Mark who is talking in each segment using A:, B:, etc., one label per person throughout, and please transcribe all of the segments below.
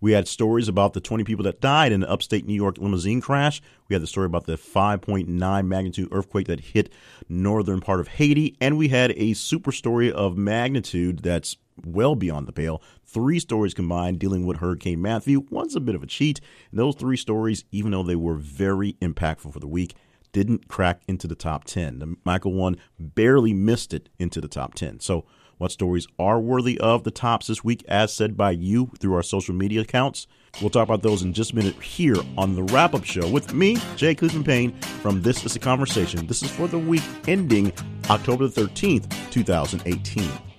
A: We had stories about the 20 people that died in the upstate New York limousine crash. We had the story about the 5.9 magnitude earthquake that hit northern part of Haiti. And we had a super story of magnitude that's well beyond the pale. Three stories combined dealing with Hurricane Matthew. One's a bit of a cheat. And those three stories, even though they were very impactful for the week, didn't crack into the top 10. The Michael one barely missed it into the top 10. So what stories are worthy of the tops this week, as said by you through our social media accounts. We'll talk about those in just a minute here on the wrap up show with me, Jay Cleveland Payne, from This is a Conversation. This is for the week ending October the 13th, 2018.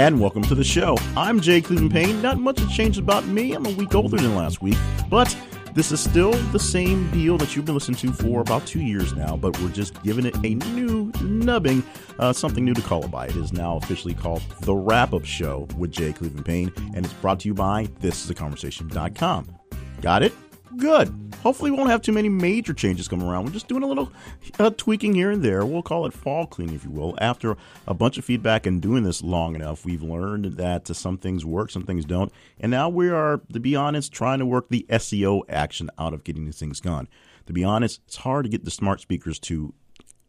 A: And welcome to the show. I'm Jay Cleveland Payne. Not much has changed about me. I'm a week older than last week, but this is still the same deal that you've been listening to for about two years now, but we're just giving it a new nubbing, uh, something new to call it by. It is now officially called The Wrap Up Show with Jay Cleveland Payne, and it's brought to you by ThisIsAConversation.com. Got it? Good. Hopefully, we won't have too many major changes come around. We're just doing a little uh, tweaking here and there. We'll call it fall cleaning, if you will. After a bunch of feedback and doing this long enough, we've learned that some things work, some things don't. And now we are, to be honest, trying to work the SEO action out of getting these things gone. To be honest, it's hard to get the smart speakers to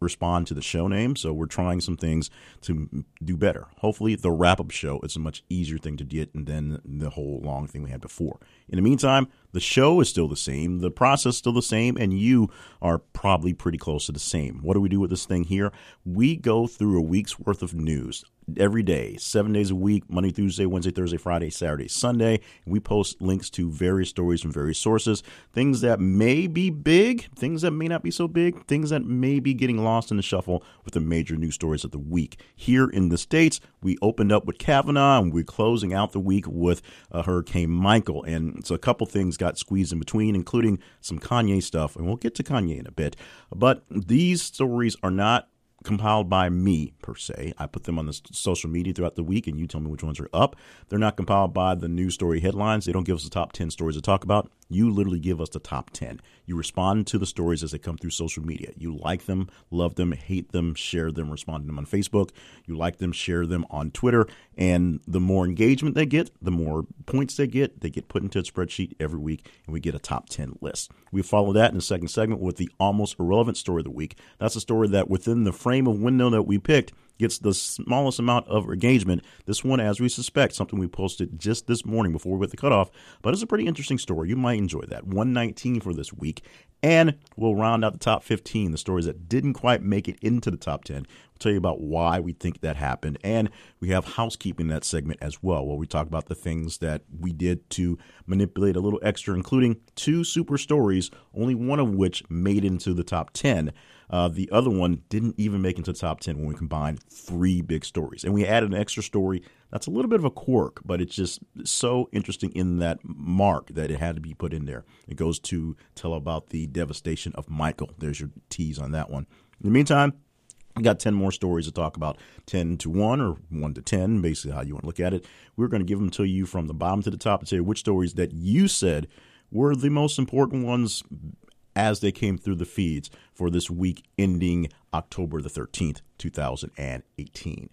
A: respond to the show name. So we're trying some things to do better. Hopefully, the wrap up show is a much easier thing to get than the whole long thing we had before. In the meantime, the show is still the same, the process still the same, and you are probably pretty close to the same. What do we do with this thing here? We go through a week's worth of news every day, seven days a week, Monday, Tuesday, Wednesday, Thursday, Friday, Saturday, Sunday. We post links to various stories from various sources, things that may be big, things that may not be so big, things that may be getting lost in the shuffle with the major news stories of the week. Here in the States, we opened up with Kavanaugh and we're closing out the week with uh, Hurricane Michael. And so a couple things got squeezed in between, including some Kanye stuff. And we'll get to Kanye in a bit. But these stories are not compiled by me per se. I put them on the social media throughout the week, and you tell me which ones are up. They're not compiled by the news story headlines. They don't give us the top 10 stories to talk about. You literally give us the top 10. You respond to the stories as they come through social media. You like them, love them, hate them, share them, respond to them on Facebook. You like them, share them on Twitter. And the more engagement they get, the more points they get. They get put into a spreadsheet every week, and we get a top 10 list. We follow that in the second segment with the almost irrelevant story of the week. That's a story that within the frame of window that we picked gets the smallest amount of engagement. This one, as we suspect, something we posted just this morning before we hit the cutoff, but it's a pretty interesting story. You might enjoy that. 119 for this week. And we'll round out the top 15, the stories that didn't quite make it into the top 10. We'll tell you about why we think that happened. And we have housekeeping in that segment as well, where we talk about the things that we did to manipulate a little extra, including two super stories, only one of which made into the top 10. Uh, the other one didn't even make into the top 10 when we combined three big stories. And we added an extra story that's a little bit of a quirk, but it's just so interesting in that mark that it had to be put in there. It goes to tell about the devastation of Michael. There's your tease on that one. In the meantime, we got 10 more stories to talk about 10 to 1 or 1 to 10, basically how you want to look at it. We're going to give them to you from the bottom to the top and tell you which stories that you said were the most important ones as they came through the feeds for this week ending October the 13th, 2018.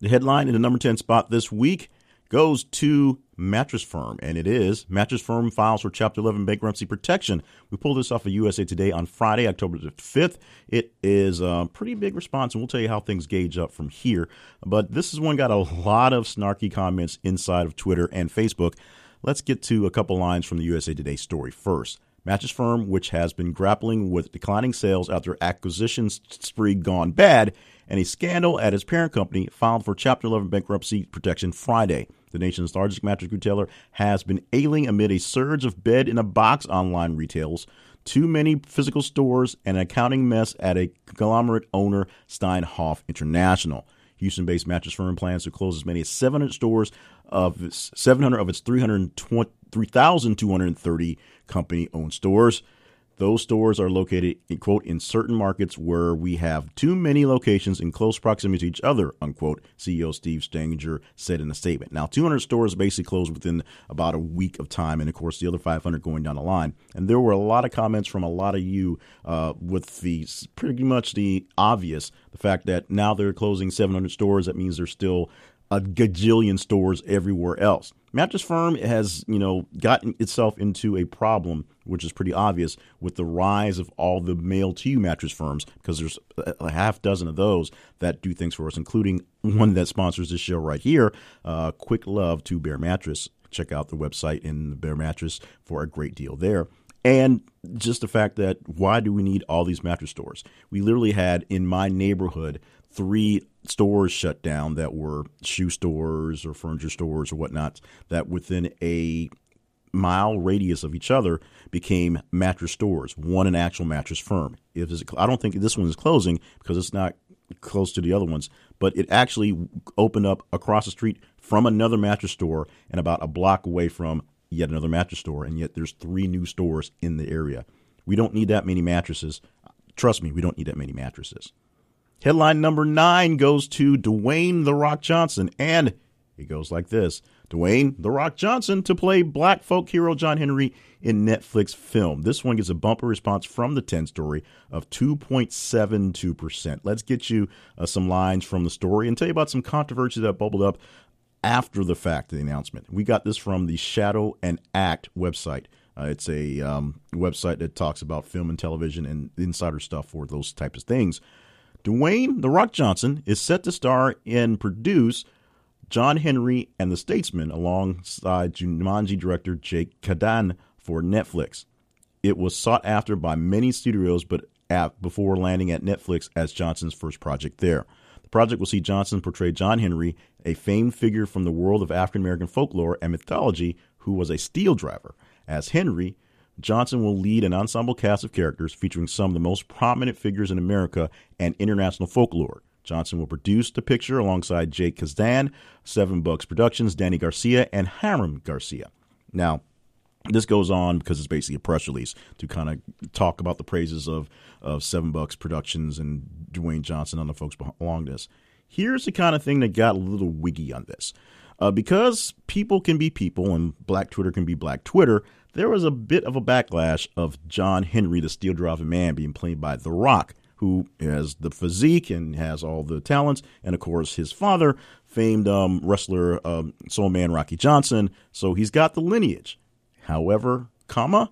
A: The headline in the number 10 spot this week goes to Mattress Firm, and it is Mattress Firm files for Chapter 11 bankruptcy protection. We pulled this off of USA Today on Friday, October the 5th. It is a pretty big response, and we'll tell you how things gauge up from here. But this is one got a lot of snarky comments inside of Twitter and Facebook. Let's get to a couple lines from the USA Today story first. Mattress Firm, which has been grappling with declining sales after acquisition spree gone bad and a scandal at its parent company, filed for Chapter 11 bankruptcy protection Friday. The nation's largest mattress retailer has been ailing amid a surge of bed in a box online retails, too many physical stores, and an accounting mess at a conglomerate owner, Steinhoff International. Houston based mattress firm plans to close as many as 700 stores of 700 of its 3,230 company owned stores. Those stores are located, in, quote, in certain markets where we have too many locations in close proximity to each other, unquote, CEO Steve Stanger said in a statement. Now, 200 stores basically closed within about a week of time, and of course, the other 500 going down the line. And there were a lot of comments from a lot of you uh, with the pretty much the obvious, the fact that now they're closing 700 stores. That means there's still a gajillion stores everywhere else. Mattress Firm has, you know, gotten itself into a problem, which is pretty obvious, with the rise of all the mail to you mattress firms, because there's a half dozen of those that do things for us, including one that sponsors this show right here, uh, Quick Love to Bear Mattress. Check out the website in the Bear Mattress for a great deal there. And just the fact that why do we need all these mattress stores? We literally had in my neighborhood three stores shut down that were shoe stores or furniture stores or whatnot that within a mile radius of each other became mattress stores, one an actual mattress firm. If I don't think this one is closing because it's not close to the other ones, but it actually opened up across the street from another mattress store and about a block away from yet another mattress store, and yet there's three new stores in the area. We don't need that many mattresses. Trust me, we don't need that many mattresses. Headline number nine goes to Dwayne The Rock Johnson, and it goes like this Dwayne The Rock Johnson to play black folk hero John Henry in Netflix film. This one gets a bumper response from the 10 story of 2.72%. Let's get you uh, some lines from the story and tell you about some controversy that bubbled up after the fact of the announcement. We got this from the Shadow and Act website. Uh, it's a um, website that talks about film and television and insider stuff for those types of things. Dwayne The Rock Johnson is set to star and produce John Henry and the Statesman alongside Jumanji director Jake Kasdan for Netflix. It was sought after by many studios, but at, before landing at Netflix as Johnson's first project there. The project will see Johnson portray John Henry, a famed figure from the world of African American folklore and mythology who was a steel driver. As Henry, Johnson will lead an ensemble cast of characters featuring some of the most prominent figures in America and international folklore. Johnson will produce the picture alongside Jake Kasdan, Seven Bucks Productions, Danny Garcia, and Hiram Garcia. Now, this goes on because it's basically a press release to kind of talk about the praises of, of Seven Bucks Productions and Dwayne Johnson and the folks along this. Here's the kind of thing that got a little wiggy on this. Uh, because people can be people and black Twitter can be black Twitter, there was a bit of a backlash of John Henry, the steel driving man, being played by The Rock, who has the physique and has all the talents, and of course his father, famed um, wrestler um, Soul Man Rocky Johnson. So he's got the lineage. However, comma,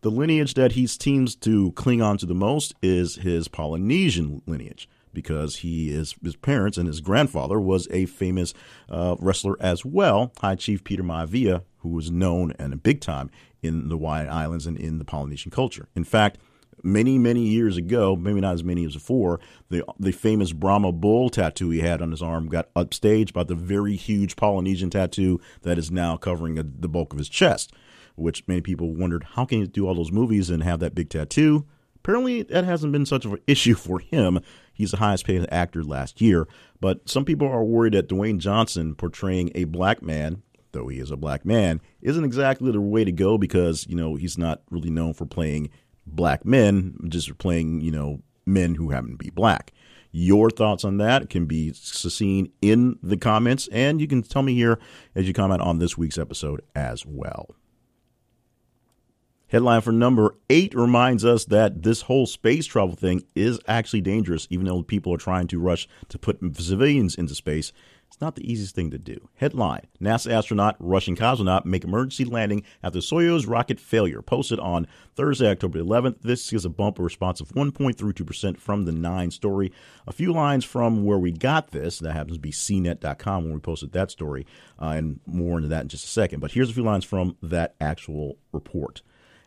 A: the lineage that he seems to cling on to the most is his Polynesian lineage because he is his parents and his grandfather was a famous uh, wrestler as well, High Chief Peter Maivia, who was known and a big time in the Hawaiian Islands and in the Polynesian culture. In fact, many many years ago, maybe not as many as before, the the famous Brahma bull tattoo he had on his arm got upstaged by the very huge Polynesian tattoo that is now covering a, the bulk of his chest. Which many people wondered how can he do all those movies and have that big tattoo. Apparently, that hasn't been such of an issue for him. He's the highest paid actor last year. But some people are worried that Dwayne Johnson portraying a black man, though he is a black man, isn't exactly the way to go because, you know, he's not really known for playing black men, just playing, you know, men who happen to be black. Your thoughts on that can be seen in the comments, and you can tell me here as you comment on this week's episode as well. Headline for number eight reminds us that this whole space travel thing is actually dangerous, even though people are trying to rush to put civilians into space. It's not the easiest thing to do. Headline NASA astronaut, Russian cosmonaut make emergency landing after Soyuz rocket failure. Posted on Thursday, October 11th. This is a bumper response of 1.32% from the Nine story. A few lines from where we got this. That happens to be cnet.com when we posted that story, uh, and more into that in just a second. But here's a few lines from that actual report.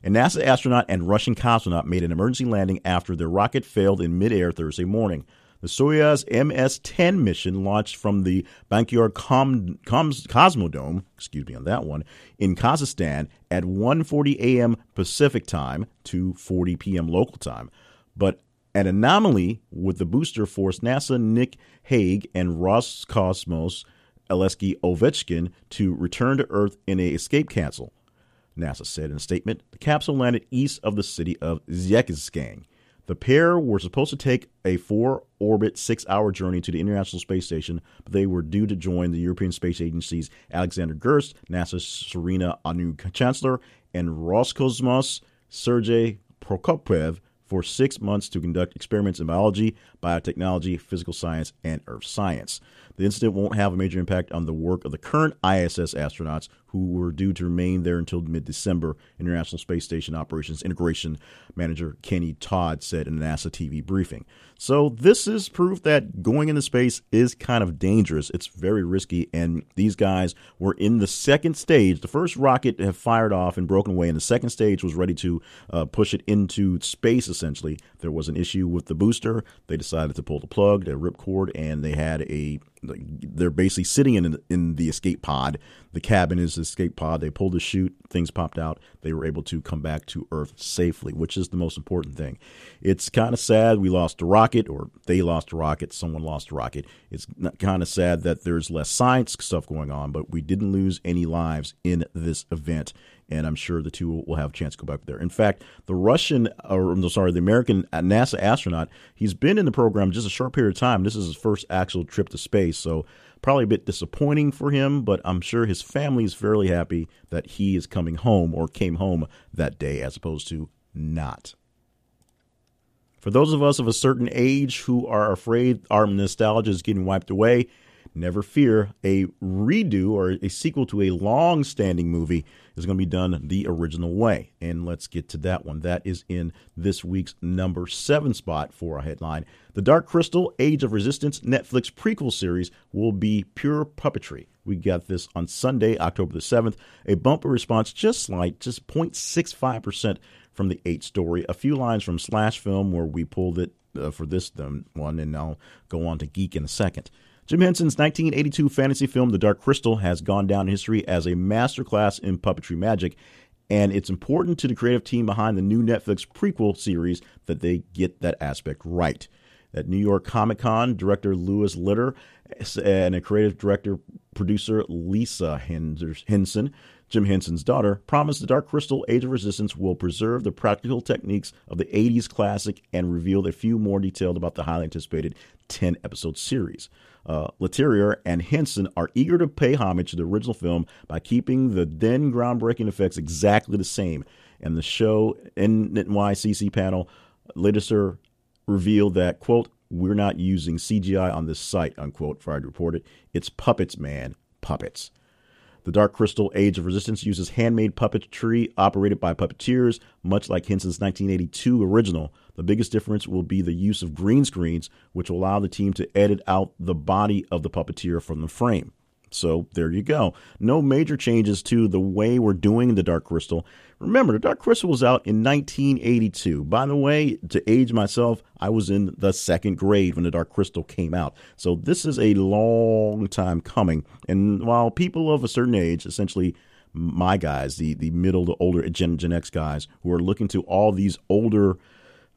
A: A NASA astronaut and Russian cosmonaut made an emergency landing after their rocket failed in midair Thursday morning. The Soyuz MS-10 mission launched from the Baikonur Com- Com- Cosmodrome, excuse me on that one, in Kazakhstan at 1:40 a.m. Pacific time, 2:40 p.m. local time. But an anomaly with the booster forced NASA Nick Hague and Roscosmos Alexei Ovchinin to return to Earth in a escape capsule. NASA said in a statement. The capsule landed east of the city of Zhezkazgan. The pair were supposed to take a four orbit, six hour journey to the International Space Station, but they were due to join the European Space Agency's Alexander Gerst, NASA's Serena Anu Chancellor, and Roscosmos Sergei Prokopyev for six months to conduct experiments in biology, biotechnology, physical science, and earth science. The incident won't have a major impact on the work of the current ISS astronauts who were due to remain there until mid December, International Space Station Operations Integration Manager Kenny Todd said in a NASA TV briefing. So, this is proof that going into space is kind of dangerous. It's very risky, and these guys were in the second stage. The first rocket had fired off and broken away, and the second stage was ready to uh, push it into space, essentially. There was an issue with the booster. They decided to pull the plug, the ripcord, and they had a they're basically sitting in in the escape pod. The cabin is the escape pod. They pulled the chute, things popped out. They were able to come back to Earth safely, which is the most important thing. It's kind of sad we lost a rocket, or they lost a rocket. Someone lost a rocket. It's kind of sad that there's less science stuff going on, but we didn't lose any lives in this event and I'm sure the two will have a chance to go back there. In fact, the Russian, or sorry, the American NASA astronaut, he's been in the program just a short period of time. This is his first actual trip to space, so probably a bit disappointing for him, but I'm sure his family is fairly happy that he is coming home or came home that day as opposed to not. For those of us of a certain age who are afraid our nostalgia is getting wiped away, never fear, a redo or a sequel to a long standing movie is going to be done the original way. And let's get to that one. That is in this week's number seven spot for a headline. The Dark Crystal Age of Resistance Netflix prequel series will be pure puppetry. We got this on Sunday, October the 7th. A bumper response just slight, just 0.65% from the 8 story. A few lines from Slash Film where we pulled it uh, for this one, and I'll go on to Geek in a second. Jim Henson's 1982 fantasy film, The Dark Crystal, has gone down in history as a masterclass in puppetry magic, and it's important to the creative team behind the new Netflix prequel series that they get that aspect right. At New York Comic Con, director Louis Leterrier and a creative director producer Lisa Henson, Jim Henson's daughter, promised the Dark Crystal Age of Resistance will preserve the practical techniques of the 80s classic and reveal a few more details about the highly anticipated 10 episode series uh, Leterrier and Henson are eager to pay homage to the original film by keeping the then groundbreaking effects exactly the same. And the show NYCC panel later revealed that, quote, we're not using CGI on this site, unquote, Fried reported. It's puppets, man, puppets. The Dark Crystal Age of Resistance uses handmade puppetry operated by puppeteers, much like Henson's 1982 original. The biggest difference will be the use of green screens, which will allow the team to edit out the body of the puppeteer from the frame. So there you go. No major changes to the way we're doing the Dark Crystal. Remember, the Dark Crystal was out in 1982. By the way, to age myself, I was in the second grade when the Dark Crystal came out. So this is a long time coming. And while people of a certain age, essentially my guys, the, the middle to older Gen, Gen X guys, who are looking to all these older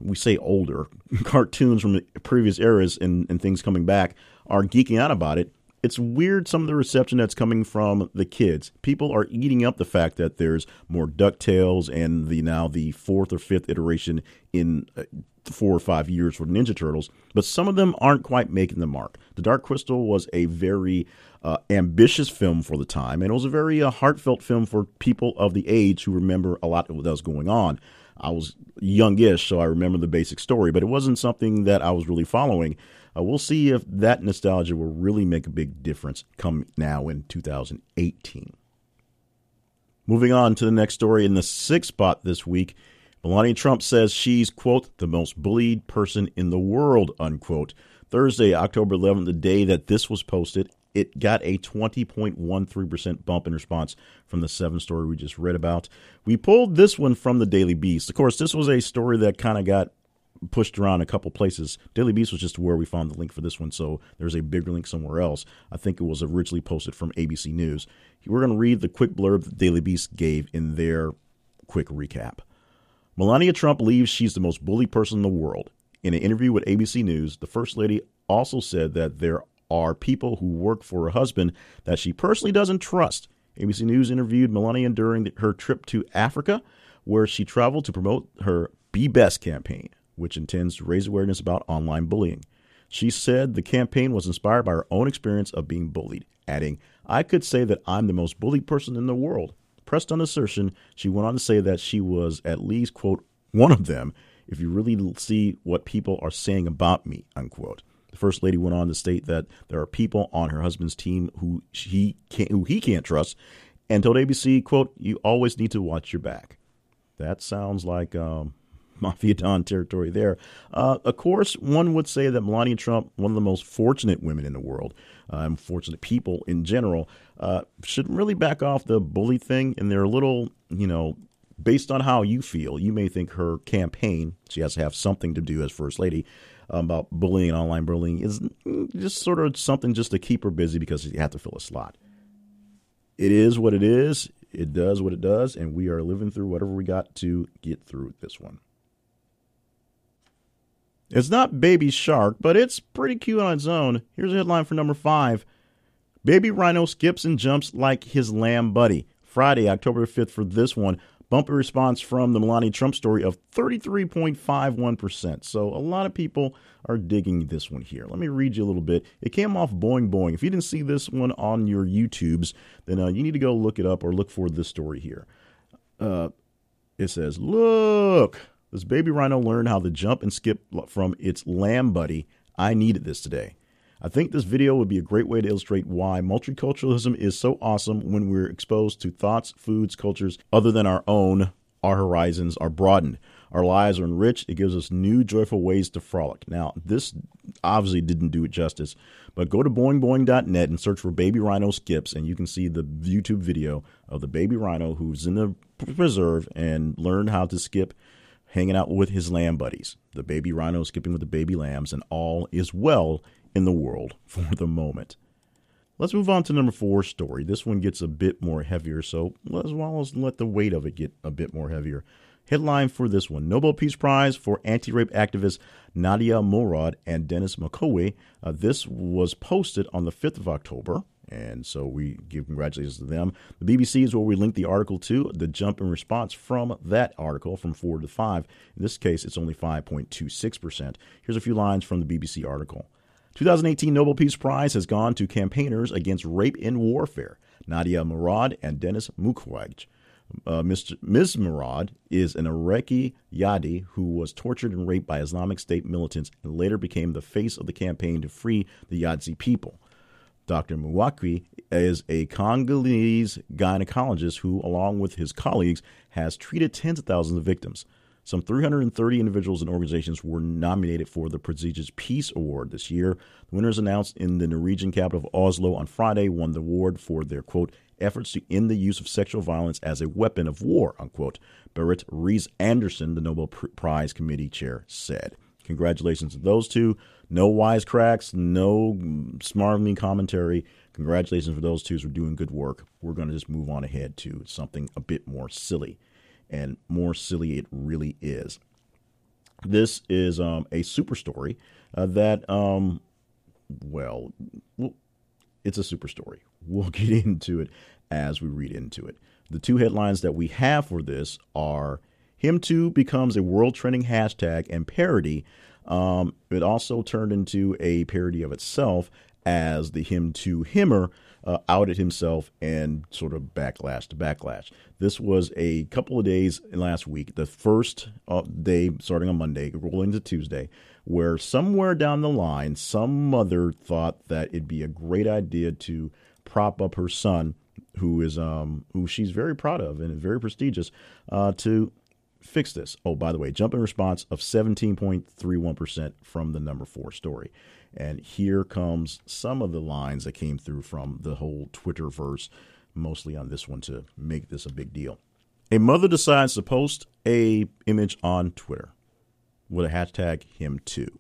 A: we say older cartoons from previous eras and, and things coming back are geeking out about it it's weird some of the reception that's coming from the kids. People are eating up the fact that there's more DuckTales and the now the fourth or fifth iteration in uh, four or five years for Ninja Turtles, but some of them aren't quite making the mark. The Dark Crystal was a very uh, ambitious film for the time, and it was a very uh, heartfelt film for people of the age who remember a lot of what was going on. I was youngish, so I remember the basic story, but it wasn't something that I was really following. Uh, we'll see if that nostalgia will really make a big difference come now in 2018. Moving on to the next story in the sixth spot this week, Melania Trump says she's, quote, the most bullied person in the world, unquote. Thursday, October 11th, the day that this was posted, it got a 20.13% bump in response from the seven story we just read about. We pulled this one from the Daily Beast. Of course, this was a story that kind of got pushed around a couple places. Daily Beast was just where we found the link for this one, so there's a bigger link somewhere else. I think it was originally posted from ABC News. We're going to read the quick blurb that Daily Beast gave in their quick recap. Melania Trump believes she's the most bullied person in the world. In an interview with ABC News, the First Lady also said that there are people who work for her husband that she personally doesn't trust ABC News interviewed Melania during her trip to Africa, where she traveled to promote her Be Best campaign, which intends to raise awareness about online bullying. She said the campaign was inspired by her own experience of being bullied, adding, I could say that I'm the most bullied person in the world. Pressed on assertion, she went on to say that she was at least, quote, one of them, if you really see what people are saying about me, unquote. The first lady went on to state that there are people on her husband's team who he can't, who he can't trust, and told ABC, "quote You always need to watch your back." That sounds like um, Mafia Don territory there. Uh, of course, one would say that Melania Trump, one of the most fortunate women in the world, uh, fortunate people in general, uh, should really back off the bully thing. And they're a little, you know, based on how you feel, you may think her campaign, she has to have something to do as First Lady, um, about bullying and online bullying, is just sort of something just to keep her busy because you have to fill a slot. It is what it is. It does what it does, and we are living through whatever we got to get through this one. It's not Baby Shark, but it's pretty cute on its own. Here's a headline for number five Baby Rhino skips and jumps like his lamb buddy. Friday, October 5th, for this one. Bumpy response from the Melania Trump story of 33.51%. So a lot of people are digging this one here. Let me read you a little bit. It came off Boing Boing. If you didn't see this one on your YouTubes, then uh, you need to go look it up or look for this story here. Uh, it says, Look, this baby rhino learned how to jump and skip from its lamb buddy. I needed this today. I think this video would be a great way to illustrate why multiculturalism is so awesome when we're exposed to thoughts, foods, cultures other than our own. Our horizons are broadened. Our lives are enriched. It gives us new, joyful ways to frolic. Now, this obviously didn't do it justice, but go to boingboing.net and search for Baby Rhino Skips, and you can see the YouTube video of the baby rhino who's in the preserve and learned how to skip hanging out with his lamb buddies. The baby rhino skipping with the baby lambs, and all is well in the world for the moment. Let's move on to number four story. This one gets a bit more heavier, so as well as let the weight of it get a bit more heavier. Headline for this one Nobel Peace Prize for anti rape activists Nadia Murad and Denis Mukwege. Uh, this was posted on the 5th of October. And so we give congratulations to them. The BBC is where we link the article to. The jump in response from that article from 4 to 5. In this case, it's only 5.26%. Here's a few lines from the BBC article. 2018 Nobel Peace Prize has gone to campaigners against rape in warfare, Nadia Murad and Denis Mukwege. Uh, Mr. Ms. Murad is an Iraqi Yazidi who was tortured and raped by Islamic State militants and later became the face of the campaign to free the Yazidi people. Dr. Mukwege is a Congolese gynecologist who, along with his colleagues, has treated tens of thousands of victims. Some 330 individuals and organizations were nominated for the prestigious Peace Award this year. The winners announced in the Norwegian capital of Oslo on Friday won the award for their, quote, efforts to end the use of sexual violence as a weapon of war, unquote. Berit Rees Anderson, the Nobel Prize Committee chair, said. Congratulations to those two. No wisecracks, no smarmy commentary. Congratulations for those two for doing good work. We're going to just move on ahead to something a bit more silly. And more silly it really is. This is um, a super story uh, that, um, well, it's a super story. We'll get into it as we read into it. The two headlines that we have for this are Him Too becomes a world trending hashtag and parody um, it also turned into a parody of itself as the Him Too Himmer uh, outed himself and sort of backlash to backlash. This was a couple of days last week, the first uh, day starting on Monday, rolling to Tuesday, where somewhere down the line, some mother thought that it'd be a great idea to prop up her son, who is um, who she's very proud of and very prestigious, uh, to fix this. Oh, by the way, jump in response of 17.31% from the number four story. And here comes some of the lines that came through from the whole Twitter verse, mostly on this one to make this a big deal. A mother decides to post a image on Twitter with a hashtag him too.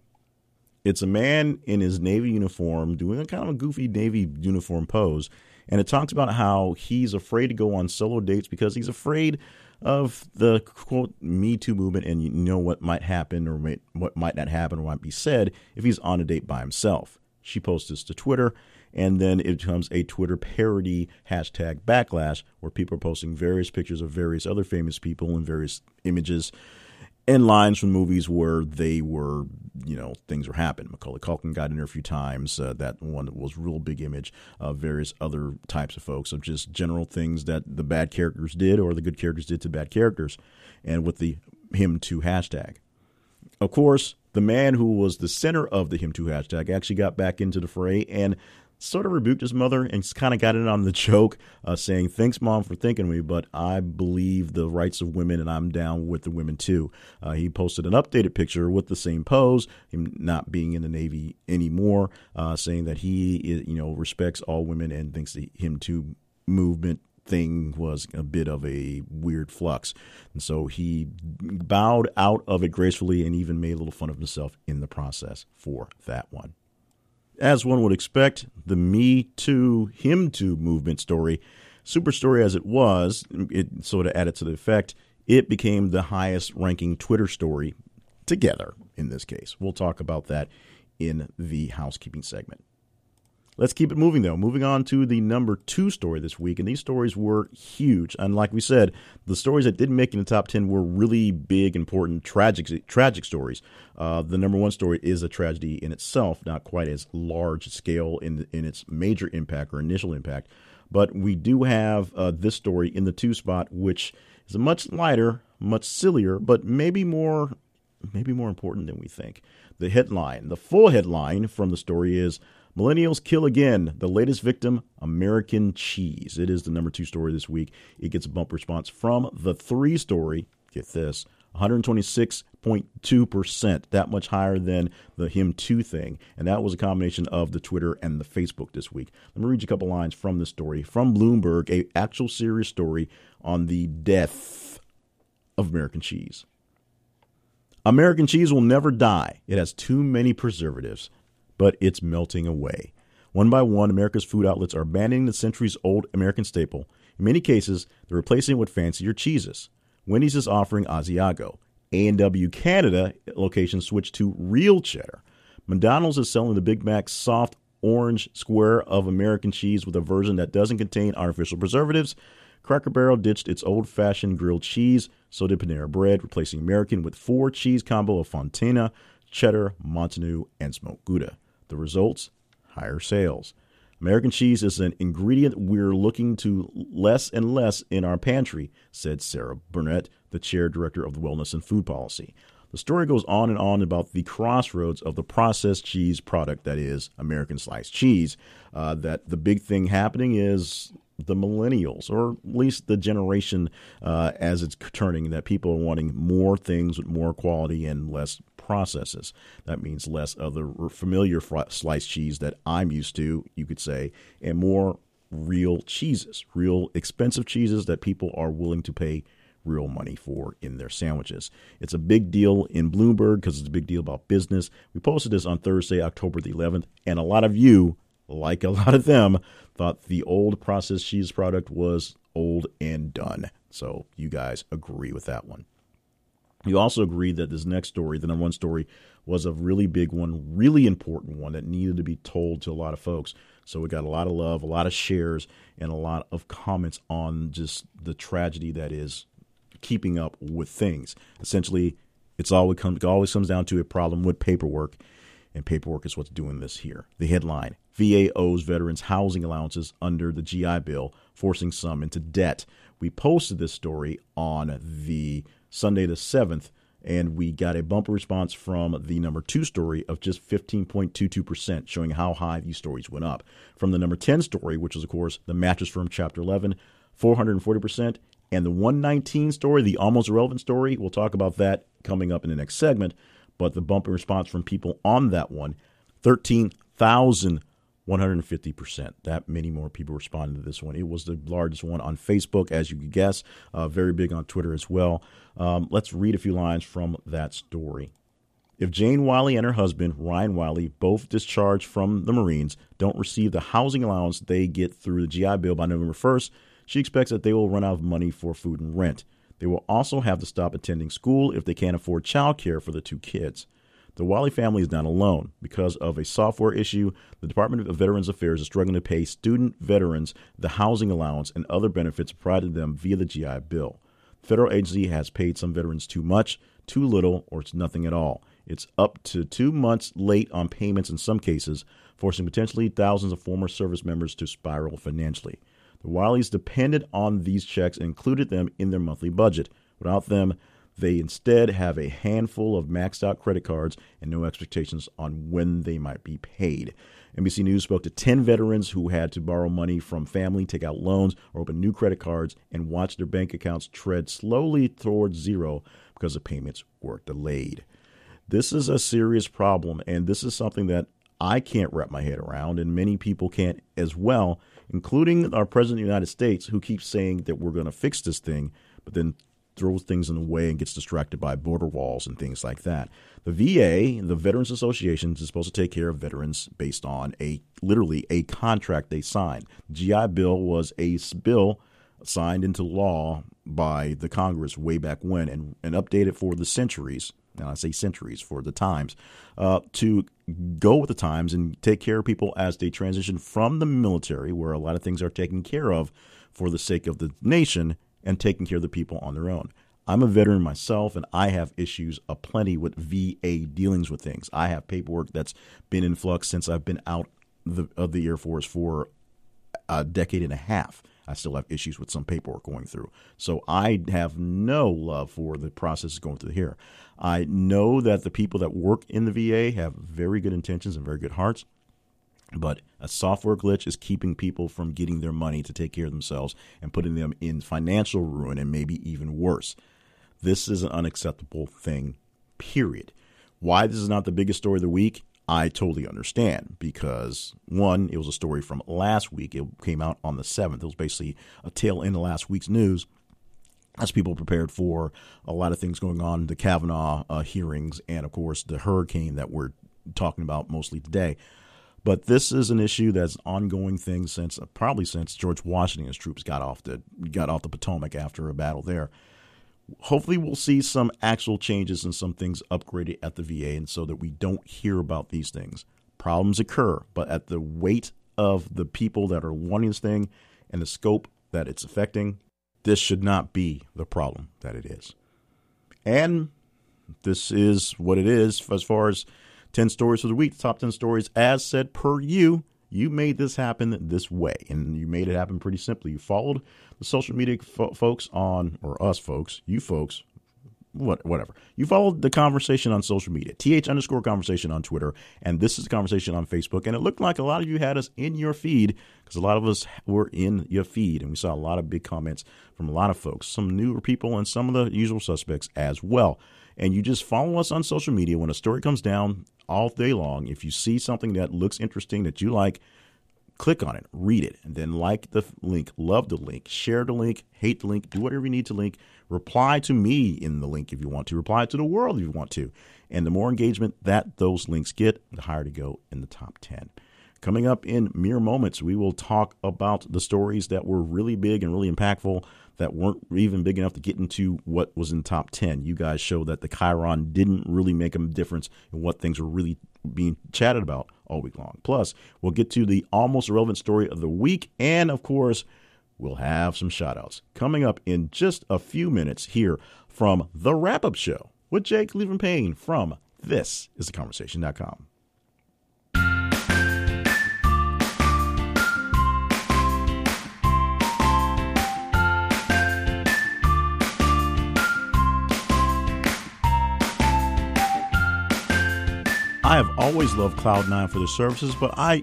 A: It's a man in his Navy uniform doing a kind of a goofy Navy uniform pose. And it talks about how he's afraid to go on solo dates because he's afraid of the quote Me Too movement and you know what might happen or might, what might not happen or might be said if he's on a date by himself. She posts this to Twitter, and then it becomes a Twitter parody hashtag backlash where people are posting various pictures of various other famous people and various images and lines from movies where they were, you know, things were happening. Macaulay Culkin got in there a few times. Uh, that one was real big image. Uh, various other types of folks of just general things that the bad characters did or the good characters did to bad characters, and with the him too hashtag. Of course, the man who was the center of the him too hashtag actually got back into the fray and sort of rebuked his mother and kind of got in on the joke, uh, saying, Thanks, mom, for thinking me, but I believe the rights of women and I'm down with the women too. Uh, he posted an updated picture with the same pose, him not being in the Navy anymore, uh, saying that he, you know, respects all women and thinks the him too movement thing was a bit of a weird flux. And so he bowed out of it gracefully and even made a little fun of himself in the process for that one. As one would expect, the Me Too, Him Too movement story, super story as it was, it sort of added to the effect, it became the highest ranking Twitter story together in this case. We'll talk about that in the housekeeping segment. Let's keep it moving, though. Moving on to the number two story this week. And these stories were huge. And like we said, the stories that didn't make in the top 10 were really big, important, tragic, tragic stories. Uh, the number one story is a tragedy in itself, not quite as large scale in, in its major impact or initial impact. But we do have uh, this story in the two spot, which is a much lighter, much sillier, but maybe more, maybe more important than we think. The headline, the full headline from the story is Millennials kill again. The latest victim, American cheese. It is the number two story this week. It gets a bump response from the three story. Get this 126.2%, that much higher than the Him Too thing. And that was a combination of the Twitter and the Facebook this week. Let me read you a couple lines from this story from Bloomberg, a actual serious story on the death of American cheese. American cheese will never die. It has too many preservatives but it's melting away. One by one, America's food outlets are abandoning the centuries old American staple. In many cases, they're replacing it with fancier cheeses. Wendy's is offering Asiago. A&W Canada locations switch to real cheddar. McDonald's is selling the Big Mac soft orange square of American cheese with a version that doesn't contain artificial preservatives. Cracker Barrel ditched its old fashioned grilled cheese, so did Panera Bread, replacing American with four cheese combo of Fontina, cheddar, Montague, and smoked Gouda. The results? Higher sales. American cheese is an ingredient we're looking to less and less in our pantry, said Sarah Burnett, the chair director of the Wellness and Food Policy. The story goes on and on about the crossroads of the processed cheese product that is American sliced cheese. Uh, that the big thing happening is the millennials, or at least the generation uh, as it's turning, that people are wanting more things with more quality and less processes. That means less of the familiar sliced cheese that I'm used to, you could say, and more real cheeses, real expensive cheeses that people are willing to pay real money for in their sandwiches. It's a big deal in Bloomberg because it's a big deal about business. We posted this on Thursday, October the 11th, and a lot of you, like a lot of them, thought the old processed cheese product was old and done. So you guys agree with that one. You also agreed that this next story, the number one story, was a really big one, really important one that needed to be told to a lot of folks. So we got a lot of love, a lot of shares, and a lot of comments on just the tragedy that is keeping up with things. Essentially, it's always comes always comes down to a problem with paperwork, and paperwork is what's doing this here. The headline: VA owes veterans housing allowances under the GI Bill, forcing some into debt. We posted this story on the Sunday the 7th, and we got a bumper response from the number two story of just 15.22%, showing how high these stories went up. From the number 10 story, which was, of course, the Mattress Firm Chapter 11, 440%. And the 119 story, the almost irrelevant story, we'll talk about that coming up in the next segment. But the bumper response from people on that one, 13,000 150%. That many more people responded to this one. It was the largest one on Facebook, as you could guess, uh, very big on Twitter as well. Um, let's read a few lines from that story. If Jane Wiley and her husband, Ryan Wiley, both discharged from the Marines, don't receive the housing allowance they get through the GI Bill by November 1st, she expects that they will run out of money for food and rent. They will also have to stop attending school if they can't afford child care for the two kids. The Wiley family is not alone. Because of a software issue, the Department of Veterans Affairs is struggling to pay student veterans the housing allowance and other benefits provided them via the GI Bill. The federal agency has paid some veterans too much, too little, or it's nothing at all. It's up to two months late on payments in some cases, forcing potentially thousands of former service members to spiral financially. The Wileys depended on these checks and included them in their monthly budget. Without them, they instead have a handful of maxed out credit cards and no expectations on when they might be paid. NBC News spoke to 10 veterans who had to borrow money from family, take out loans, or open new credit cards and watch their bank accounts tread slowly towards zero because the payments were delayed. This is a serious problem, and this is something that I can't wrap my head around, and many people can't as well, including our President of the United States, who keeps saying that we're going to fix this thing, but then throws things in the way and gets distracted by border walls and things like that. The VA, the Veterans Association, is supposed to take care of veterans based on a literally a contract they signed. GI Bill was a bill signed into law by the Congress way back when and, and updated for the centuries. Now I say centuries for the times uh, to go with the times and take care of people as they transition from the military, where a lot of things are taken care of for the sake of the nation, and taking care of the people on their own. I'm a veteran myself, and I have issues aplenty with VA dealings with things. I have paperwork that's been in flux since I've been out the, of the Air Force for a decade and a half. I still have issues with some paperwork going through. So I have no love for the process going through here. I know that the people that work in the VA have very good intentions and very good hearts. But a software glitch is keeping people from getting their money to take care of themselves and putting them in financial ruin and maybe even worse. This is an unacceptable thing, period. Why this is not the biggest story of the week, I totally understand because one, it was a story from last week. It came out on the 7th. It was basically a tail end of last week's news as people prepared for a lot of things going on, the Kavanaugh uh, hearings, and of course the hurricane that we're talking about mostly today. But this is an issue that's ongoing thing since uh, probably since George Washington's troops got off the got off the Potomac after a battle there. Hopefully, we'll see some actual changes and some things upgraded at the VA, and so that we don't hear about these things. Problems occur, but at the weight of the people that are wanting this thing and the scope that it's affecting, this should not be the problem that it is. And this is what it is as far as 10 stories for the week, top 10 stories as said per you. You made this happen this way, and you made it happen pretty simply. You followed the social media fo- folks on, or us folks, you folks, what, whatever. You followed the conversation on social media, th underscore conversation on Twitter, and this is a conversation on Facebook. And it looked like a lot of you had us in your feed because a lot of us were in your feed, and we saw a lot of big comments from a lot of folks, some newer people, and some of the usual suspects as well and you just follow us on social media. When a story comes down all day long, if you see something that looks interesting that you like, click on it, read it, and then like the link, love the link, share the link, hate the link, do whatever you need to link. Reply to me in the link if you want to, reply to the world if you want to. And the more engagement that those links get, the higher to go in the top 10. Coming up in mere moments, we will talk about the stories that were really big and really impactful that weren't even big enough to get into what was in top 10. You guys show that the Chiron didn't really make a difference in what things were really being chatted about all week long. Plus, we'll get to the almost irrelevant story of the week. And of course, we'll have some shout outs coming up in just a few minutes here from The Wrap Up Show with Jay Cleveland Payne from This is the Conversation.com. I have always loved Cloud9 for their services, but I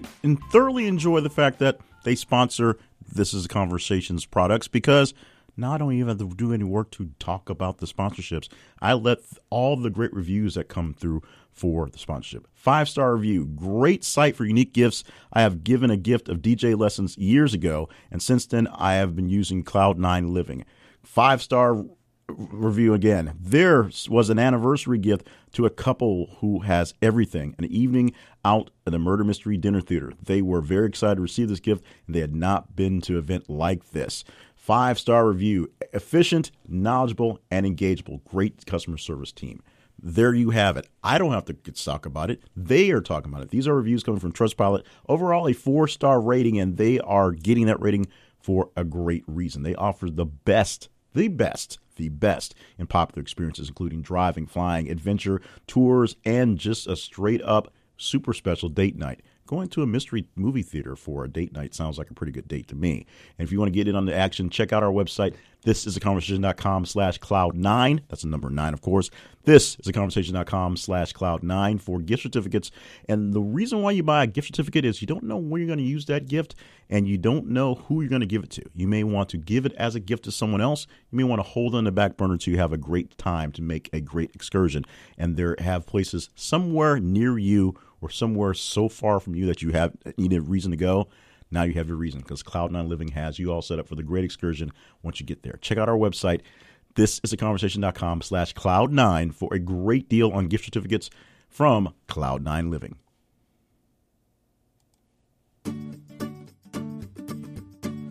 A: thoroughly enjoy the fact that they sponsor This is Conversations products because now I don't even have to do any work to talk about the sponsorships. I let all the great reviews that come through for the sponsorship. Five star review, great site for unique gifts. I have given a gift of DJ lessons years ago, and since then I have been using Cloud9 Living. Five star review again. There was an anniversary gift to a couple who has everything an evening out at a murder mystery dinner theater. They were very excited to receive this gift, and they had not been to an event like this. Five star review efficient, knowledgeable, and engageable. Great customer service team. there you have it. I don't have to talk about it. They are talking about it. These are reviews coming from Trustpilot. Overall, a four star rating, and they are getting that rating for a great reason. They offer the best, the best, the best in popular experiences, including driving, flying, adventure, tours, and just a straight up super special date night going to a mystery movie theater for a date night sounds like a pretty good date to me. And if you want to get in on the action, check out our website. This is a conversation.com slash cloud nine. That's the number nine, of course. This is a conversation.com slash cloud nine for gift certificates. And the reason why you buy a gift certificate is you don't know when you're going to use that gift and you don't know who you're going to give it to. You may want to give it as a gift to someone else. You may want to hold on the back burner until you have a great time to make a great excursion. And there have places somewhere near you or somewhere so far from you that you have need a reason to go, now you have your reason because Cloud9 Living has you all set up for the great excursion once you get there. Check out our website. This is a conversation.com slash cloud9 for a great deal on gift certificates from Cloud9 Living.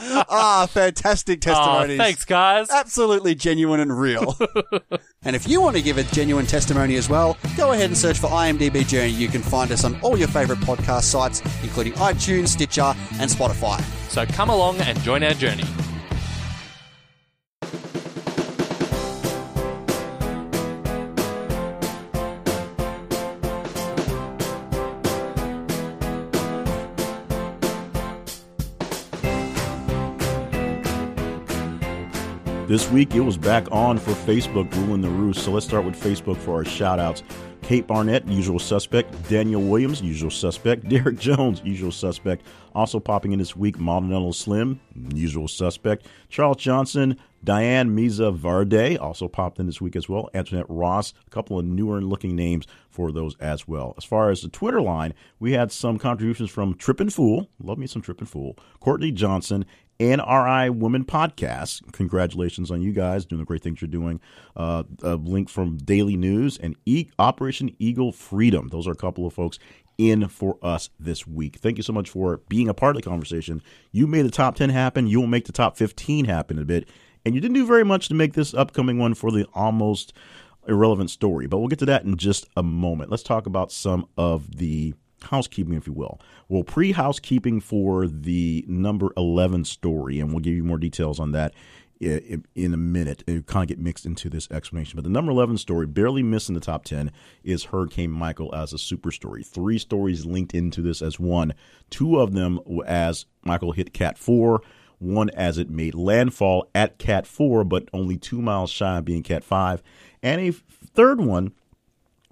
B: ah, fantastic testimonies.
C: Oh, thanks, guys.
B: Absolutely genuine and real. and if you want to give a genuine testimony as well, go ahead and search for IMDb Journey. You can find us on all your favorite podcast sites, including iTunes, Stitcher, and Spotify.
C: So come along and join our journey.
A: This week, it was back on for Facebook ruling the roost. So let's start with Facebook for our shout outs. Kate Barnett, usual suspect. Daniel Williams, usual suspect. Derek Jones, usual suspect. Also popping in this week, Maldonado Slim, usual suspect. Charles Johnson, Diane Miza Varde, also popped in this week as well. Antoinette Ross, a couple of newer looking names for those as well. As far as the Twitter line, we had some contributions from Trippin' Fool, love me some Trippin' Fool, Courtney Johnson, NRI Women Podcast. Congratulations on you guys doing the great things you're doing. Uh, a link from Daily News and e- Operation Eagle Freedom. Those are a couple of folks in for us this week. Thank you so much for being a part of the conversation. You made the top 10 happen. You will make the top 15 happen a bit. And you didn't do very much to make this upcoming one for the almost irrelevant story, but we'll get to that in just a moment. Let's talk about some of the housekeeping, if you will. Well, pre housekeeping for the number 11 story, and we'll give you more details on that in a minute. It kind of get mixed into this explanation. But the number 11 story, barely missing the top 10, is Hurricane Michael as a super story. Three stories linked into this as one. Two of them as Michael hit Cat 4, one as it made landfall at Cat 4, but only two miles shy of being Cat 5. And a third one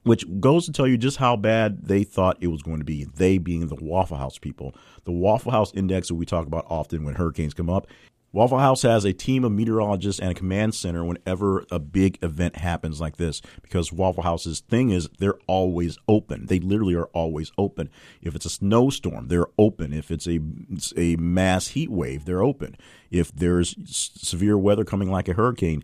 A: which goes to tell you just how bad they thought it was going to be. They being the Waffle House people. The Waffle House index that we talk about often when hurricanes come up. Waffle House has a team of meteorologists and a command center whenever a big event happens like this because Waffle House's thing is they're always open. They literally are always open. If it's a snowstorm, they're open. If it's a a mass heat wave, they're open. If there's severe weather coming like a hurricane,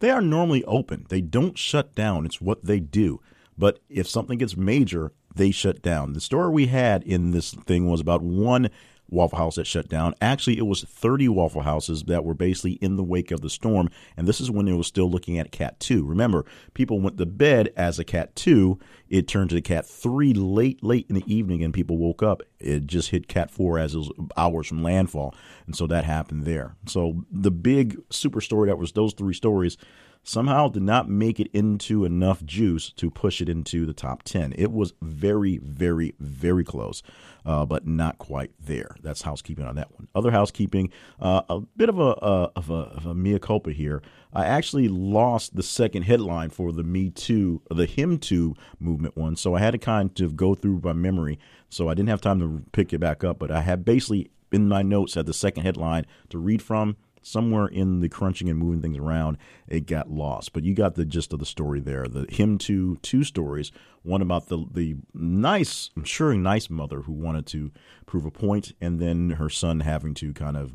A: they are normally open. They don't shut down. It's what they do. But if something gets major, they shut down. The story we had in this thing was about one Waffle House that shut down. Actually, it was 30 Waffle Houses that were basically in the wake of the storm, and this is when it was still looking at Cat 2. Remember, people went to bed as a Cat 2. It turned to Cat 3 late, late in the evening, and people woke up. It just hit Cat 4 as it was hours from landfall, and so that happened there. So the big super story that was those three stories somehow did not make it into enough juice to push it into the top 10. It was very, very, very close, uh, but not quite there. That's housekeeping on that one. Other housekeeping, uh, a bit of a, uh, of a, of a mea culpa here. I actually lost the second headline for the Me Too, the Him Too movement one. So I had to kind of go through my memory. So I didn't have time to pick it back up, but I had basically in my notes had the second headline to read from. Somewhere in the crunching and moving things around, it got lost. But you got the gist of the story there. The him too two stories. One about the the nice, I'm sure, nice mother who wanted to prove a point, and then her son having to kind of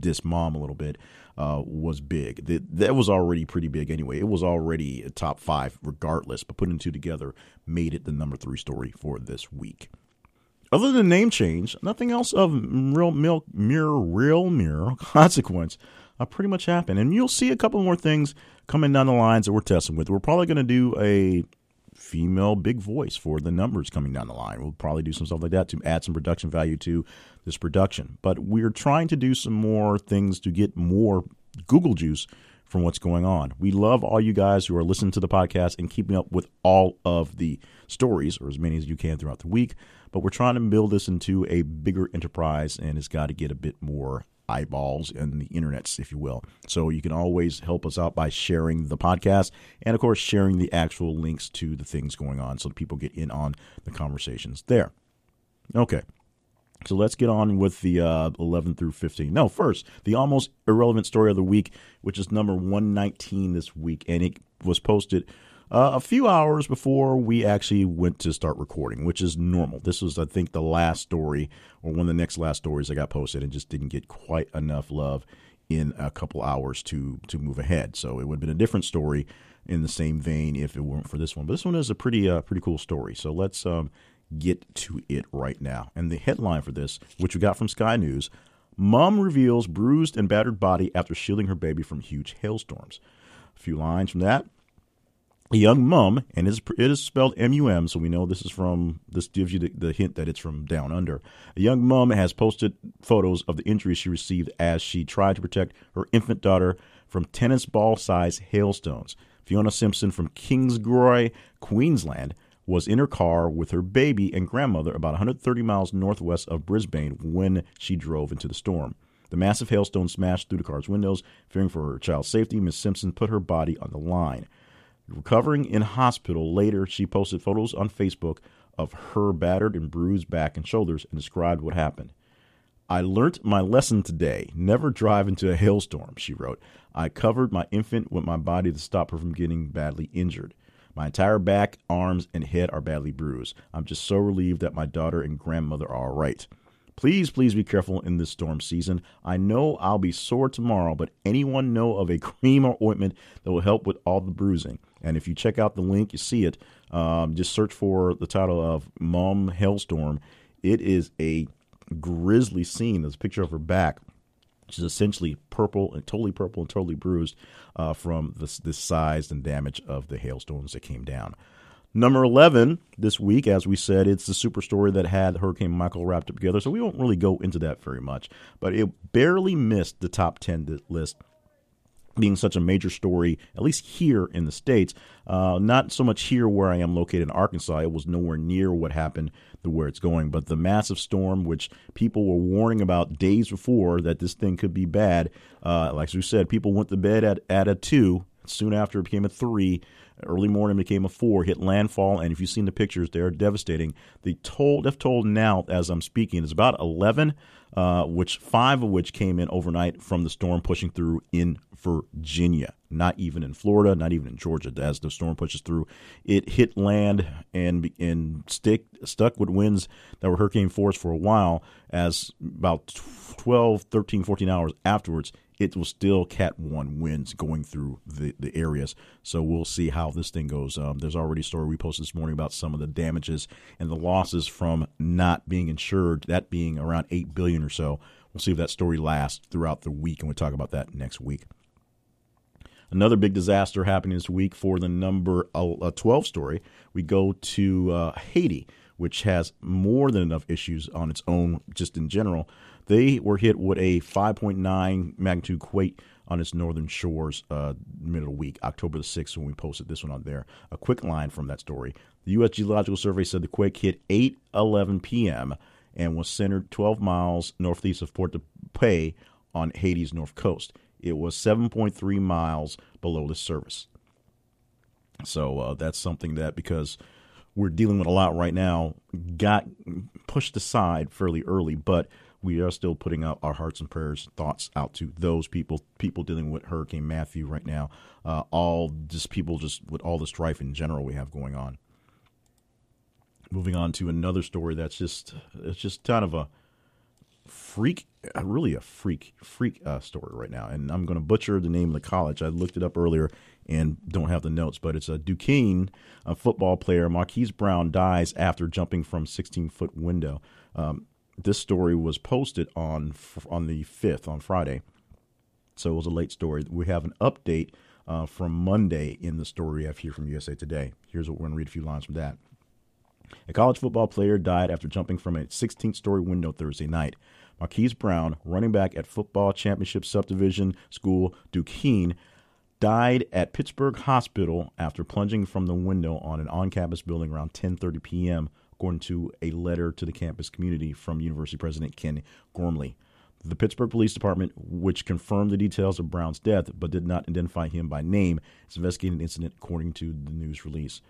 A: diss mom a little bit uh, was big. That, that was already pretty big anyway. It was already a top five regardless, but putting two together made it the number three story for this week. Other than name change, nothing else of real milk mirror real mirror consequence uh, pretty much happened. And you'll see a couple more things coming down the lines that we're testing with. We're probably going to do a female big voice for the numbers coming down the line. We'll probably do some stuff like that to add some production value to this production. But we're trying to do some more things to get more Google juice from what's going on. We love all you guys who are listening to the podcast and keeping up with all of the stories, or as many as you can throughout the week. But we're trying to build this into a bigger enterprise, and it's got to get a bit more eyeballs and the internets, if you will. So you can always help us out by sharing the podcast and, of course, sharing the actual links to the things going on so people get in on the conversations there. Okay. So let's get on with the uh, 11 through 15. No, first, the almost irrelevant story of the week, which is number 119 this week, and it was posted uh, a few hours before we actually went to start recording, which is normal. This was, I think, the last story or one of the next last stories that got posted and just didn't get quite enough love in a couple hours to to move ahead. So it would have been a different story in the same vein if it weren't for this one. But this one is a pretty uh, pretty cool story. So let's um, get to it right now. And the headline for this, which we got from Sky News, Mom reveals bruised and battered body after shielding her baby from huge hailstorms. A few lines from that a young mum, and it is spelled M-U-M, so we know this is from. This gives you the, the, hint that it's from down under. A young mum has posted photos of the injuries she received as she tried to protect her infant daughter from tennis ball-sized hailstones. Fiona Simpson from Kingaroy, Queensland, was in her car with her baby and grandmother about 130 miles northwest of Brisbane when she drove into the storm. The massive hailstone smashed through the car's windows. Fearing for her child's safety, Miss Simpson put her body on the line. Recovering in hospital later, she posted photos on Facebook of her battered and bruised back and shoulders and described what happened. I learnt my lesson today. Never drive into a hailstorm, she wrote. I covered my infant with my body to stop her from getting badly injured. My entire back, arms, and head are badly bruised. I'm just so relieved that my daughter and grandmother are all right. Please, please be careful in this storm season. I know I'll be sore tomorrow, but anyone know of a cream or ointment that will help with all the bruising? And if you check out the link, you see it. Um, just search for the title of Mom Hailstorm. It is a grisly scene. There's a picture of her back, which is essentially purple and totally purple and totally bruised uh, from the, the size and damage of the hailstones that came down. Number 11 this week, as we said, it's the super story that had Hurricane Michael wrapped up together, so we won't really go into that very much. But it barely missed the top 10 list being such a major story, at least here in the States. Uh, not so much here where I am located in Arkansas. It was nowhere near what happened to where it's going. But the massive storm, which people were warning about days before that this thing could be bad, uh, like we said, people went to bed at, at a two. Soon after, it became a three. Early morning became a four, hit landfall, and if you've seen the pictures, they're devastating. The toll, they've told now as I'm speaking, is about 11, uh, which five of which came in overnight from the storm pushing through in Virginia. Not even in Florida, not even in Georgia. As the storm pushes through, it hit land and and stick stuck with winds that were hurricane force for a while. As about 12, 13, 14 hours afterwards, it was still Cat 1 winds going through the, the areas. So we'll see how this thing goes. Um, there's already a story we posted this morning about some of the damages and the losses from not being insured, that being around 8 billion or so. We'll see if that story lasts throughout the week, and we'll talk about that next week. Another big disaster happening this week for the number uh, 12 story. We go to uh, Haiti, which has more than enough issues on its own, just in general. They were hit with a 5.9 magnitude quake on its northern shores uh, middle of the week, October the 6th, when we posted this one on there. A quick line from that story. The U.S. Geological Survey said the quake hit 8.11 p.m. and was centered 12 miles northeast of Port de Paix on Haiti's north coast. It was 7.3 miles below the service. So uh, that's something that because we're dealing with a lot right now, got pushed aside fairly early, but we are still putting out our hearts and prayers, thoughts out to those people, people dealing with Hurricane Matthew right now, uh, all just people just with all the strife in general we have going on. Moving on to another story that's just it's just kind of a freak, really a freak freak uh, story right now, and I'm going to butcher the name of the college. I looked it up earlier and don't have the notes, but it's a Duquesne a football player. Marquise Brown dies after jumping from 16 foot window. Um, this story was posted on on the 5th on Friday, so it was a late story. We have an update uh, from Monday in the story I have here from USA Today. Here's what we're going to read a few lines from that. A college football player died after jumping from a 16th story window Thursday night. Marquise Brown, running back at Football Championship Subdivision School, Duquesne, died at Pittsburgh Hospital after plunging from the window on an on-campus building around 10:30 p.m., according to a letter to the campus community from University President Ken Gormley. The Pittsburgh Police Department, which confirmed the details of Brown's death but did not identify him by name, is investigating the incident according to the news release.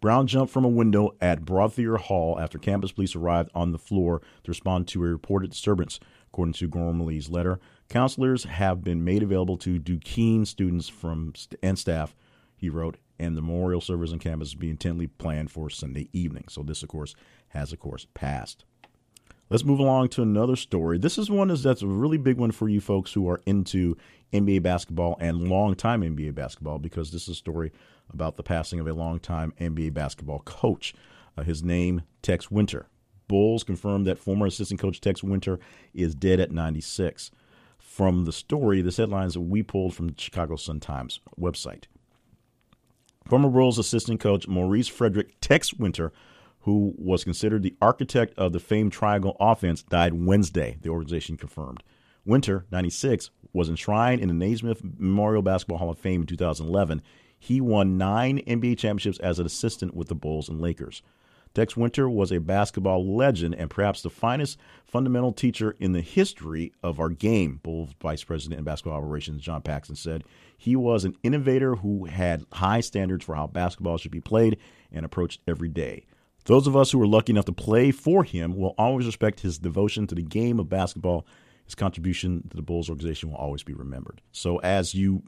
A: Brown jumped from a window at Brottier Hall after campus police arrived on the floor to respond to a reported disturbance, according to Gormley's letter. Counselors have been made available to Duquesne students from and staff, he wrote, and the memorial service on campus is being intently planned for Sunday evening. So this, of course, has of course passed. Let's move along to another story. This is one that's a really big one for you folks who are into NBA basketball and long-time NBA basketball because this is a story about the passing of a longtime NBA basketball coach. Uh, his name, Tex Winter. Bulls confirmed that former assistant coach Tex Winter is dead at 96. From the story, this headlines we pulled from the Chicago Sun-Times website. Former Bulls assistant coach Maurice Frederick Tex Winter, who was considered the architect of the famed Triangle offense, died Wednesday, the organization confirmed. Winter, 96, was enshrined in the Naismith Memorial Basketball Hall of Fame in 2011 he won nine NBA championships as an assistant with the Bulls and Lakers. Tex Winter was a basketball legend and perhaps the finest fundamental teacher in the history of our game, Bulls Vice President and Basketball Operations John Paxson said. He was an innovator who had high standards for how basketball should be played and approached every day. Those of us who were lucky enough to play for him will always respect his devotion to the game of basketball. His contribution to the Bulls organization will always be remembered. So, as you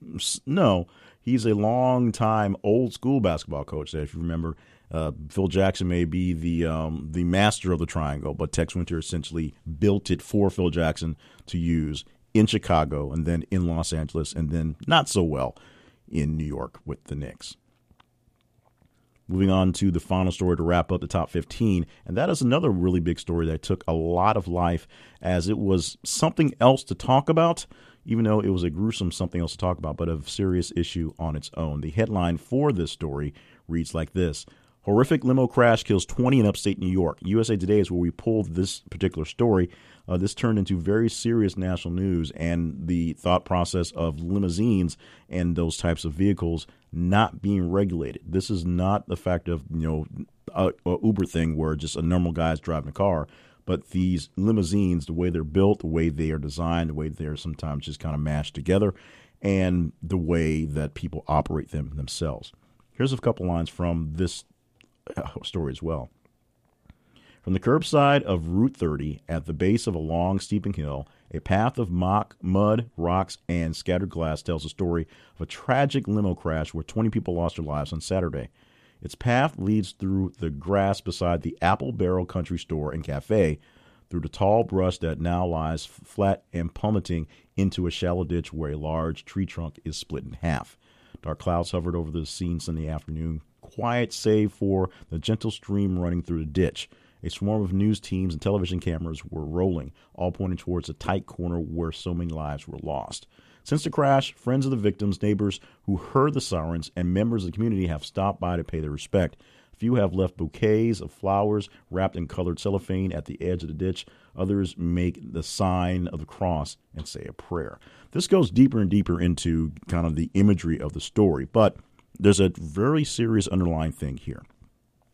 A: know, he's a long time old school basketball coach. That if you remember, uh, Phil Jackson may be the um, the master of the triangle, but Tex Winter essentially built it for Phil Jackson to use in Chicago and then in Los Angeles and then not so well in New York with the Knicks. Moving on to the final story to wrap up the top 15, and that is another really big story that took a lot of life as it was something else to talk about even though it was a gruesome something else to talk about, but a serious issue on its own. The headline for this story reads like this Horrific limo crash kills 20 in upstate New York. USA Today is where we pulled this particular story. Uh, this turned into very serious national news, and the thought process of limousines and those types of vehicles not being regulated. This is not the fact of you know a, a Uber thing where just a normal guy's driving a car. But these limousines, the way they're built, the way they are designed, the way they're sometimes just kind of mashed together, and the way that people operate them themselves. Here's a couple lines from this story as well. From the curbside of Route 30 at the base of a long, steeping hill, a path of mock, mud, rocks, and scattered glass tells the story of a tragic limo crash where 20 people lost their lives on Saturday. Its path leads through the grass beside the Apple Barrel Country Store and Cafe, through the tall brush that now lies flat and plummeting into a shallow ditch where a large tree trunk is split in half. Dark clouds hovered over the scene Sunday afternoon, quiet save for the gentle stream running through the ditch. A swarm of news teams and television cameras were rolling, all pointing towards a tight corner where so many lives were lost. Since the crash, friends of the victims, neighbors who heard the sirens, and members of the community have stopped by to pay their respect. Few have left bouquets of flowers wrapped in colored cellophane at the edge of the ditch. Others make the sign of the cross and say a prayer. This goes deeper and deeper into kind of the imagery of the story, but there's a very serious underlying thing here.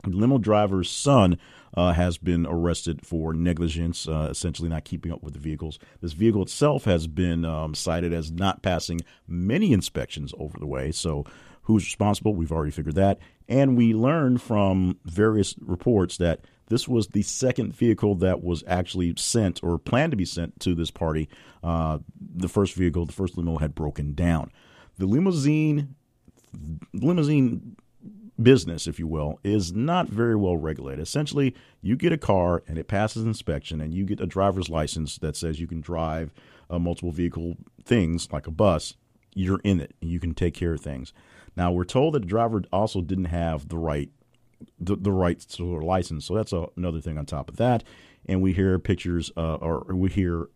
A: The limo driver's son uh, has been arrested for negligence, uh, essentially not keeping up with the vehicles. This vehicle itself has been um, cited as not passing many inspections over the way. So, who's responsible? We've already figured that. And we learned from various reports that this was the second vehicle that was actually sent or planned to be sent to this party. Uh, the first vehicle, the first limo, had broken down. The limousine limousine business, if you will, is not very well regulated. Essentially, you get a car and it passes inspection, and you get a driver's license that says you can drive uh, multiple vehicle things like a bus. You're in it, and you can take care of things. Now, we're told that the driver also didn't have the right the, the right sort of license, so that's a, another thing on top of that. And we hear pictures, uh, or we hear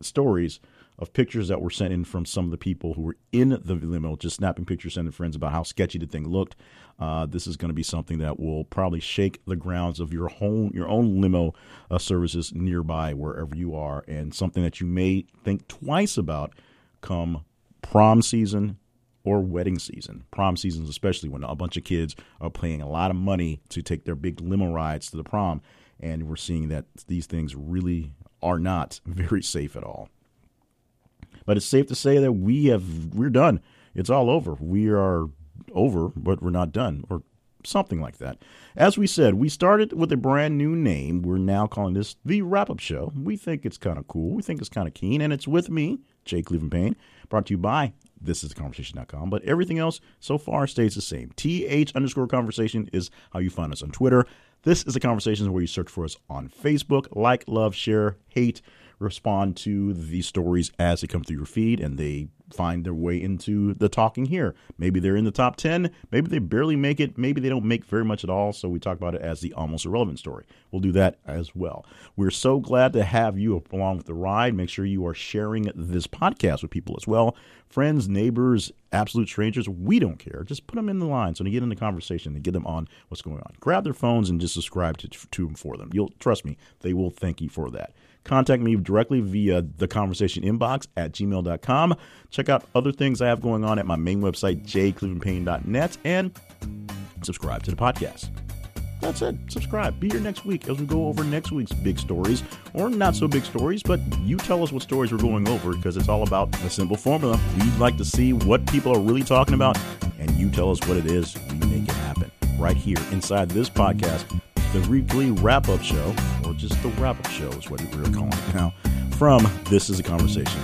A: stories of pictures that were sent in from some of the people who were in the limo, just snapping pictures, sending friends about how sketchy the thing looked. Uh, this is going to be something that will probably shake the grounds of your own your own limo uh, services nearby, wherever you are, and something that you may think twice about come prom season or wedding season. Prom seasons, especially when a bunch of kids are paying a lot of money to take their big limo rides to the prom, and we're seeing that these things really are not very safe at all. But it's safe to say that we have we're done. It's all over. We are over, but we're not done, or something like that. As we said, we started with a brand new name. We're now calling this the Wrap Up Show. We think it's kind of cool. We think it's kind of keen, and it's with me, Jay Cleveland Payne, brought to you by this is the conversation.com. But everything else so far stays the same. TH underscore conversation is how you find us on Twitter. This is the conversation where you search for us on Facebook. Like, love, share, hate respond to the stories as they come through your feed and they find their way into the talking here. Maybe they're in the top 10, maybe they barely make it, maybe they don't make very much at all, so we talk about it as the almost irrelevant story. We'll do that as well. We're so glad to have you along with the ride. Make sure you are sharing this podcast with people as well. Friends, neighbors, absolute strangers, we don't care. Just put them in the line so they get in the conversation and get them on what's going on. Grab their phones and just subscribe to, to them for them. You'll trust me, they will thank you for that. Contact me directly via the conversation inbox at gmail.com. Check out other things I have going on at my main website, jclevelandpayne.net, and subscribe to the podcast. That's it. Subscribe. Be here next week as we go over next week's big stories, or not so big stories, but you tell us what stories we're going over because it's all about a simple formula. We'd like to see what people are really talking about, and you tell us what it is. We make it happen right here inside this podcast the weekly wrap up show, or just the wrap up show is what we're calling it now, from This is a Conversation.